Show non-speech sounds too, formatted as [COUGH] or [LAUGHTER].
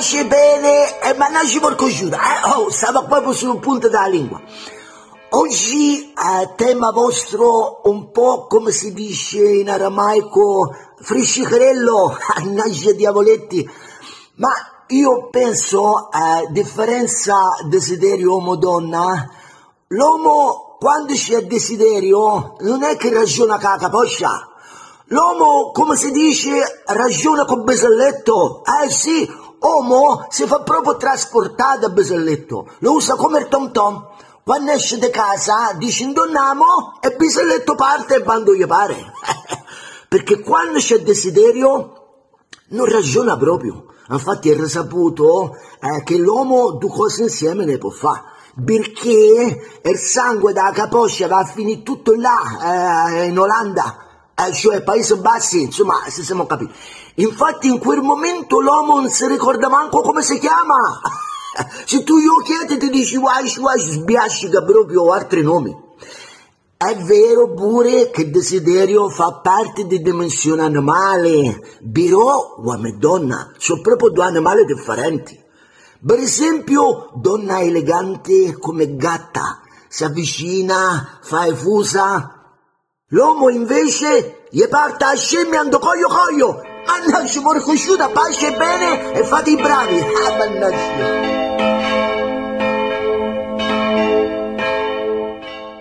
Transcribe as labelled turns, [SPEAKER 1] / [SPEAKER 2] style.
[SPEAKER 1] pace bene e mannaggia porco giuro. Eh, oh, stavo proprio sul punto della lingua. Oggi eh, tema vostro un po' come si dice in aramaico friscicherello, mannaggia [LAUGHS] diavoletti, ma io penso, a differenza desiderio uomo-donna, l'uomo quando c'è desiderio non è che ragiona con la caposcia, L'uomo, come si dice, ragiona con Beselletto. Eh sì, uomo si fa proprio trasportare da Beselletto. Lo usa come il tom tom. Quando esce di casa dice indonnamo e Beselletto parte e quando gli pare. [LAUGHS] Perché quando c'è desiderio non ragiona proprio. Infatti è risaputo eh, che l'uomo due cose insieme ne può fare. Perché il sangue dalla capoccia va a finire tutto là, eh, in Olanda cioè Paesi Bassi, insomma, se siamo capiti. Infatti in quel momento l'uomo non si ricorda manco come si chiama. [LAUGHS] se tu io chiedi ti dici Waish Waish, sbiascica proprio altri nomi. È vero pure che il desiderio fa parte di dimensione animale, però uomo e donna sono proprio due animali differenti. Per esempio, donna elegante come gatta, si avvicina, fa effusa, L'uomo invece gli parte scemmiando coglio coglio. Mannaggia, muore cosciuta, pace e bene e fate i bravi. Ah, mannaggia.